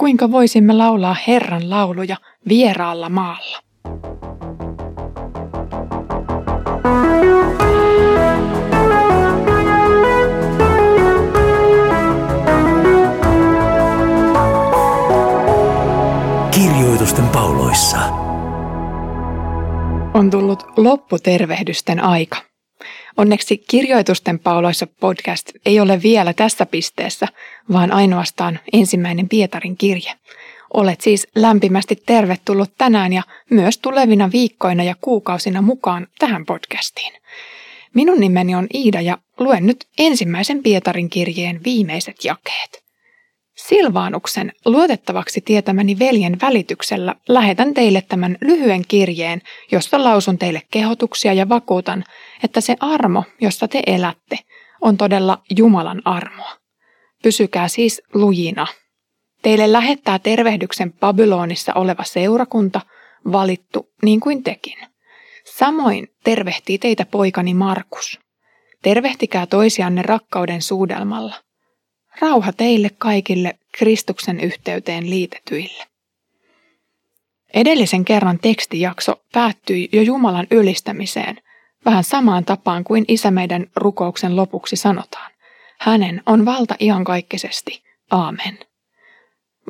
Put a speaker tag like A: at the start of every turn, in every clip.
A: kuinka voisimme laulaa Herran lauluja vieraalla maalla.
B: Kirjoitusten pauloissa.
A: On tullut lopputervehdysten aika. Onneksi Kirjoitusten pauloissa podcast ei ole vielä tässä pisteessä, vaan ainoastaan ensimmäinen Pietarin kirje. Olet siis lämpimästi tervetullut tänään ja myös tulevina viikkoina ja kuukausina mukaan tähän podcastiin. Minun nimeni on Iida ja luen nyt ensimmäisen Pietarin kirjeen viimeiset jakeet. Silvaanuksen luotettavaksi tietämäni veljen välityksellä lähetän teille tämän lyhyen kirjeen, josta lausun teille kehotuksia ja vakuutan, että se armo, josta te elätte, on todella Jumalan armoa. Pysykää siis lujina. Teille lähettää tervehdyksen Babylonissa oleva seurakunta, valittu niin kuin tekin. Samoin tervehtii teitä poikani Markus. Tervehtikää toisianne rakkauden suudelmalla – Rauha teille kaikille Kristuksen yhteyteen liitetyille. Edellisen kerran tekstijakso päättyi jo Jumalan ylistämiseen, vähän samaan tapaan kuin Isä meidän rukouksen lopuksi sanotaan. Hänen on valta iankaikkisesti. Aamen.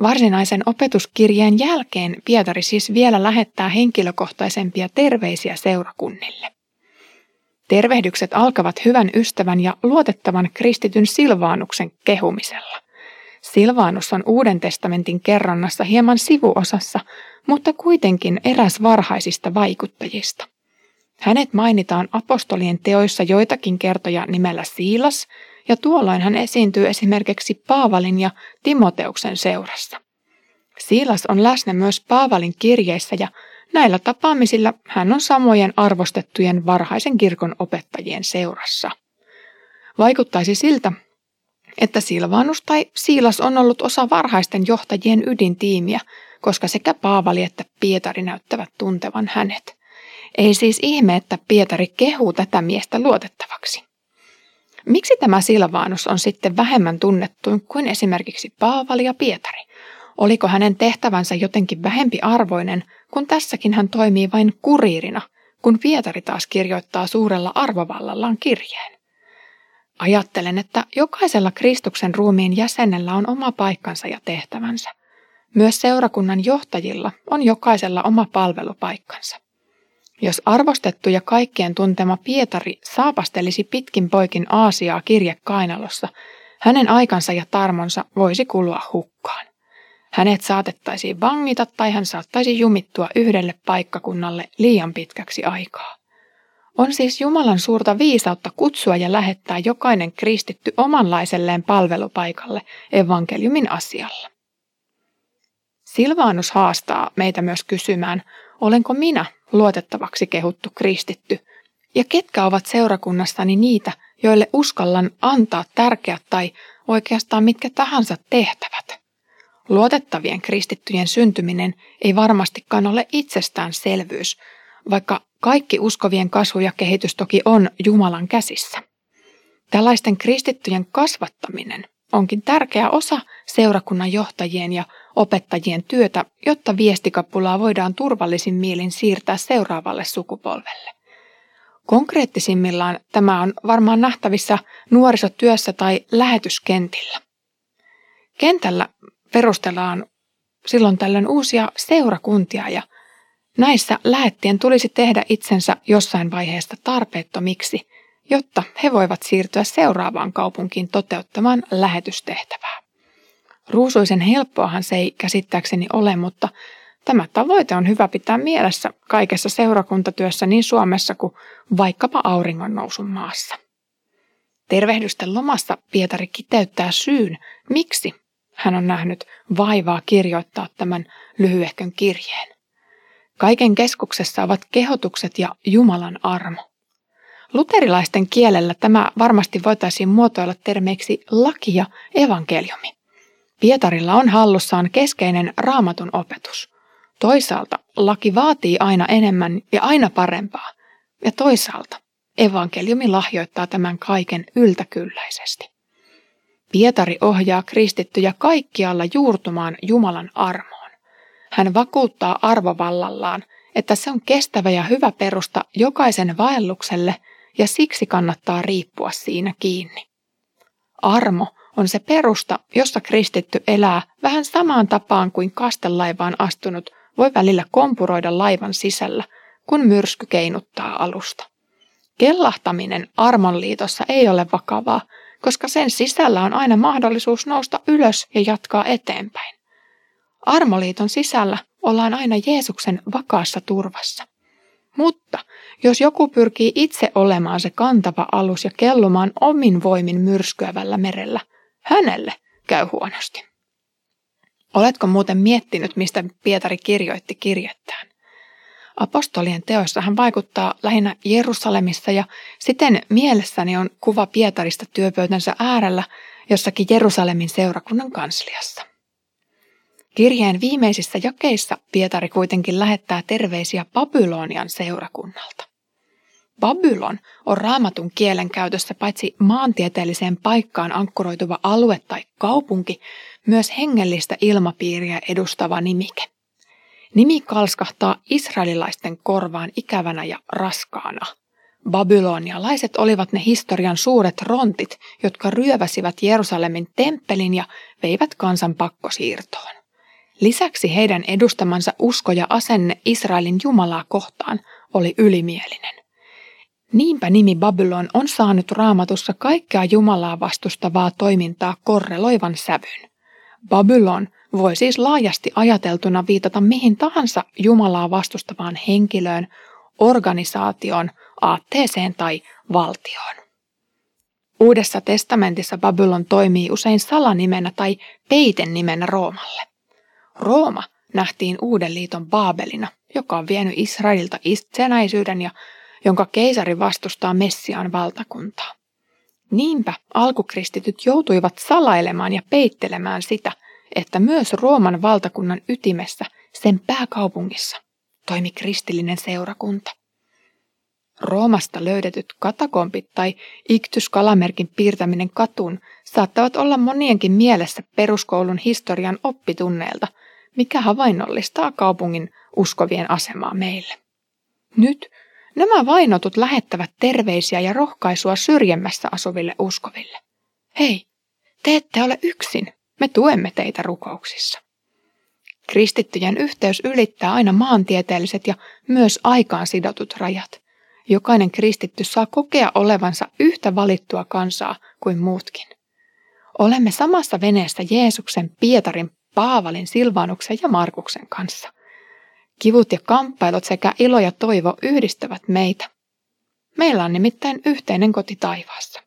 A: Varsinaisen opetuskirjeen jälkeen Pietari siis vielä lähettää henkilökohtaisempia terveisiä seurakunnille. Tervehdykset alkavat hyvän ystävän ja luotettavan kristityn Silvaanuksen kehumisella. Silvaanus on Uuden testamentin kerronnassa hieman sivuosassa, mutta kuitenkin eräs varhaisista vaikuttajista. Hänet mainitaan apostolien teoissa joitakin kertoja nimellä Siilas, ja tuolloin hän esiintyy esimerkiksi Paavalin ja Timoteuksen seurassa. Siilas on läsnä myös Paavalin kirjeissä ja Näillä tapaamisilla hän on samojen arvostettujen varhaisen kirkon opettajien seurassa. Vaikuttaisi siltä, että Silvanus tai Siilas on ollut osa varhaisten johtajien ydintiimiä, koska sekä Paavali että Pietari näyttävät tuntevan hänet. Ei siis ihme, että Pietari kehuu tätä miestä luotettavaksi. Miksi tämä Silvanus on sitten vähemmän tunnettu kuin esimerkiksi Paavali ja Pietari? Oliko hänen tehtävänsä jotenkin vähempi arvoinen, kun tässäkin hän toimii vain kuriirina, kun Pietari taas kirjoittaa suurella arvovallallaan kirjeen? Ajattelen, että jokaisella Kristuksen ruumiin jäsenellä on oma paikkansa ja tehtävänsä. Myös seurakunnan johtajilla on jokaisella oma palvelupaikkansa. Jos arvostettu ja kaikkien tuntema Pietari saapastelisi pitkin poikin Aasiaa kirjekainalossa, hänen aikansa ja tarmonsa voisi kulua hukkaan. Hänet saatettaisiin vangita tai hän saattaisi jumittua yhdelle paikkakunnalle liian pitkäksi aikaa. On siis Jumalan suurta viisautta kutsua ja lähettää jokainen kristitty omanlaiselleen palvelupaikalle evankeliumin asialla. Silvaanus haastaa meitä myös kysymään, olenko minä luotettavaksi kehuttu kristitty, ja ketkä ovat seurakunnassani niitä, joille uskallan antaa tärkeät tai oikeastaan mitkä tahansa tehtävät. Luotettavien kristittyjen syntyminen ei varmastikaan ole itsestäänselvyys, vaikka kaikki uskovien kasvu ja kehitys toki on Jumalan käsissä. Tällaisten kristittyjen kasvattaminen onkin tärkeä osa seurakunnan johtajien ja opettajien työtä, jotta viestikapulaa voidaan turvallisin mielin siirtää seuraavalle sukupolvelle. Konkreettisimmillaan tämä on varmaan nähtävissä nuorisotyössä tai lähetyskentillä. Kentällä perustellaan silloin tällöin uusia seurakuntia ja näissä lähettien tulisi tehdä itsensä jossain vaiheessa tarpeettomiksi, jotta he voivat siirtyä seuraavaan kaupunkiin toteuttamaan lähetystehtävää. Ruusuisen helppoahan se ei käsittääkseni ole, mutta tämä tavoite on hyvä pitää mielessä kaikessa seurakuntatyössä niin Suomessa kuin vaikkapa auringon nousun maassa. Tervehdysten lomassa Pietari kiteyttää syyn, miksi hän on nähnyt vaivaa kirjoittaa tämän lyhyehkön kirjeen. Kaiken keskuksessa ovat kehotukset ja Jumalan armo. Luterilaisten kielellä tämä varmasti voitaisiin muotoilla termeiksi laki ja evankeliumi. Pietarilla on hallussaan keskeinen raamatun opetus. Toisaalta laki vaatii aina enemmän ja aina parempaa, ja toisaalta evankeliumi lahjoittaa tämän kaiken yltäkylläisesti. Pietari ohjaa kristittyjä kaikkialla juurtumaan Jumalan armoon. Hän vakuuttaa arvovallallaan, että se on kestävä ja hyvä perusta jokaisen vaellukselle ja siksi kannattaa riippua siinä kiinni. Armo on se perusta, jossa kristitty elää vähän samaan tapaan kuin kastelaivaan astunut voi välillä kompuroida laivan sisällä, kun myrsky keinuttaa alusta. Kellahtaminen armonliitossa ei ole vakavaa, koska sen sisällä on aina mahdollisuus nousta ylös ja jatkaa eteenpäin. Armoliiton sisällä ollaan aina Jeesuksen vakaassa turvassa. Mutta jos joku pyrkii itse olemaan se kantava alus ja kellumaan omin voimin myrskyävällä merellä, hänelle käy huonosti. Oletko muuten miettinyt, mistä Pietari kirjoitti kirjettään? Apostolien teoissa hän vaikuttaa lähinnä Jerusalemissa ja siten mielessäni on kuva Pietarista työpöytänsä äärellä jossakin Jerusalemin seurakunnan kansliassa. Kirjeen viimeisissä jakeissa Pietari kuitenkin lähettää terveisiä Babylonian seurakunnalta. Babylon on raamatun kielen käytössä paitsi maantieteelliseen paikkaan ankkuroituva alue tai kaupunki, myös hengellistä ilmapiiriä edustava nimike. Nimi kalskahtaa israelilaisten korvaan ikävänä ja raskaana. Babylonialaiset olivat ne historian suuret rontit, jotka ryöväsivät Jerusalemin temppelin ja veivät kansan pakkosiirtoon. Lisäksi heidän edustamansa usko ja asenne Israelin Jumalaa kohtaan oli ylimielinen. Niinpä nimi Babylon on saanut raamatussa kaikkea Jumalaa vastustavaa toimintaa korreloivan sävyn. Babylon voi siis laajasti ajateltuna viitata mihin tahansa Jumalaa vastustavaan henkilöön, organisaatioon, aatteeseen tai valtioon. Uudessa testamentissa Babylon toimii usein salanimenä tai peiten nimenä Roomalle. Rooma nähtiin uuden liiton Baabelina, joka on vienyt Israelilta itsenäisyyden ja jonka keisari vastustaa Messiaan valtakuntaa. Niinpä alkukristityt joutuivat salailemaan ja peittelemään sitä, että myös Rooman valtakunnan ytimessä, sen pääkaupungissa, toimi kristillinen seurakunta. Roomasta löydetyt katakompit tai iktyskalamerkin piirtäminen katuun saattavat olla monienkin mielessä peruskoulun historian oppitunneilta, mikä havainnollistaa kaupungin uskovien asemaa meille. Nyt Nämä vainotut lähettävät terveisiä ja rohkaisua syrjemmässä asuville uskoville. Hei, te ette ole yksin. Me tuemme teitä rukouksissa. Kristittyjen yhteys ylittää aina maantieteelliset ja myös aikaan sidotut rajat. Jokainen kristitty saa kokea olevansa yhtä valittua kansaa kuin muutkin. Olemme samassa veneessä Jeesuksen, Pietarin, Paavalin, Silvanuksen ja Markuksen kanssa – Kivut ja kamppailut sekä ilo ja toivo yhdistävät meitä. Meillä on nimittäin yhteinen koti taivaassa.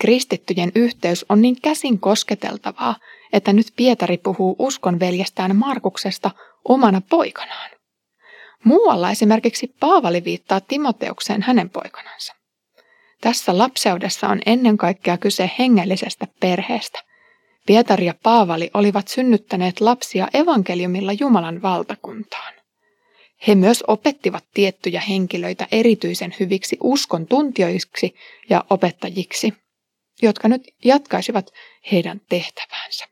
A: Kristittyjen yhteys on niin käsin kosketeltavaa, että nyt Pietari puhuu uskon veljestään Markuksesta omana poikanaan. Muualla esimerkiksi Paavali viittaa Timoteukseen hänen poikanansa. Tässä lapseudessa on ennen kaikkea kyse hengellisestä perheestä – Pietari ja Paavali olivat synnyttäneet lapsia evankeliumilla Jumalan valtakuntaan. He myös opettivat tiettyjä henkilöitä erityisen hyviksi uskon tuntijoiksi ja opettajiksi, jotka nyt jatkaisivat heidän tehtäväänsä.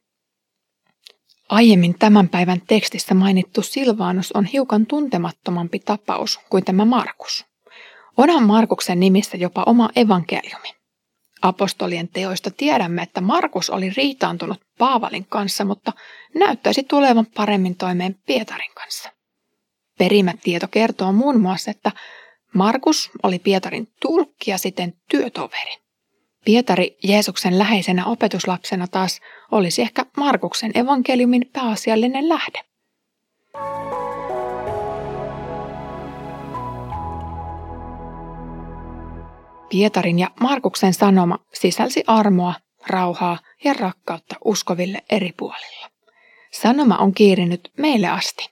A: Aiemmin tämän päivän tekstissä mainittu Silvaanus on hiukan tuntemattomampi tapaus kuin tämä Markus. Onhan Markuksen nimissä jopa oma evankeliumi. Apostolien teoista tiedämme, että Markus oli riitaantunut Paavalin kanssa, mutta näyttäisi tulevan paremmin toimeen Pietarin kanssa. Perimätieto kertoo muun muassa, että Markus oli Pietarin tulkki ja siten työtoveri. Pietari Jeesuksen läheisenä opetuslapsena taas olisi ehkä Markuksen evankeliumin pääasiallinen lähde. Pietarin ja Markuksen sanoma sisälsi armoa, rauhaa ja rakkautta uskoville eri puolilla. Sanoma on kiirinyt meille asti.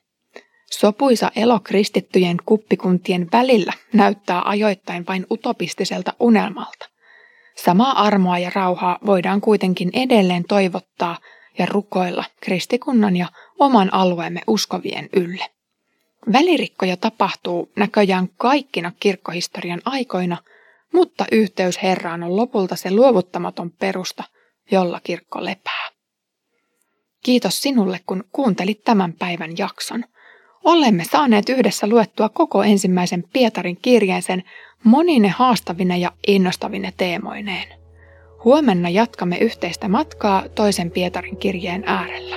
A: Sopuisa elo kristittyjen kuppikuntien välillä näyttää ajoittain vain utopistiselta unelmalta. Samaa armoa ja rauhaa voidaan kuitenkin edelleen toivottaa ja rukoilla kristikunnan ja oman alueemme uskovien ylle. Välirikkoja tapahtuu näköjään kaikkina kirkkohistorian aikoina – mutta yhteys Herraan on lopulta se luovuttamaton perusta, jolla kirkko lepää. Kiitos sinulle, kun kuuntelit tämän päivän jakson. Olemme saaneet yhdessä luettua koko ensimmäisen Pietarin kirjeen sen monine haastavine ja innostavine teemoineen. Huomenna jatkamme yhteistä matkaa toisen Pietarin kirjeen äärellä.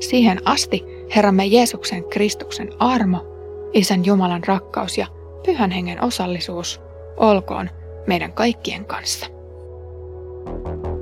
A: Siihen asti Herramme Jeesuksen Kristuksen armo, Isän Jumalan rakkaus ja Pyhän Hengen osallisuus olkoon meidän kaikkien kanssa. thank you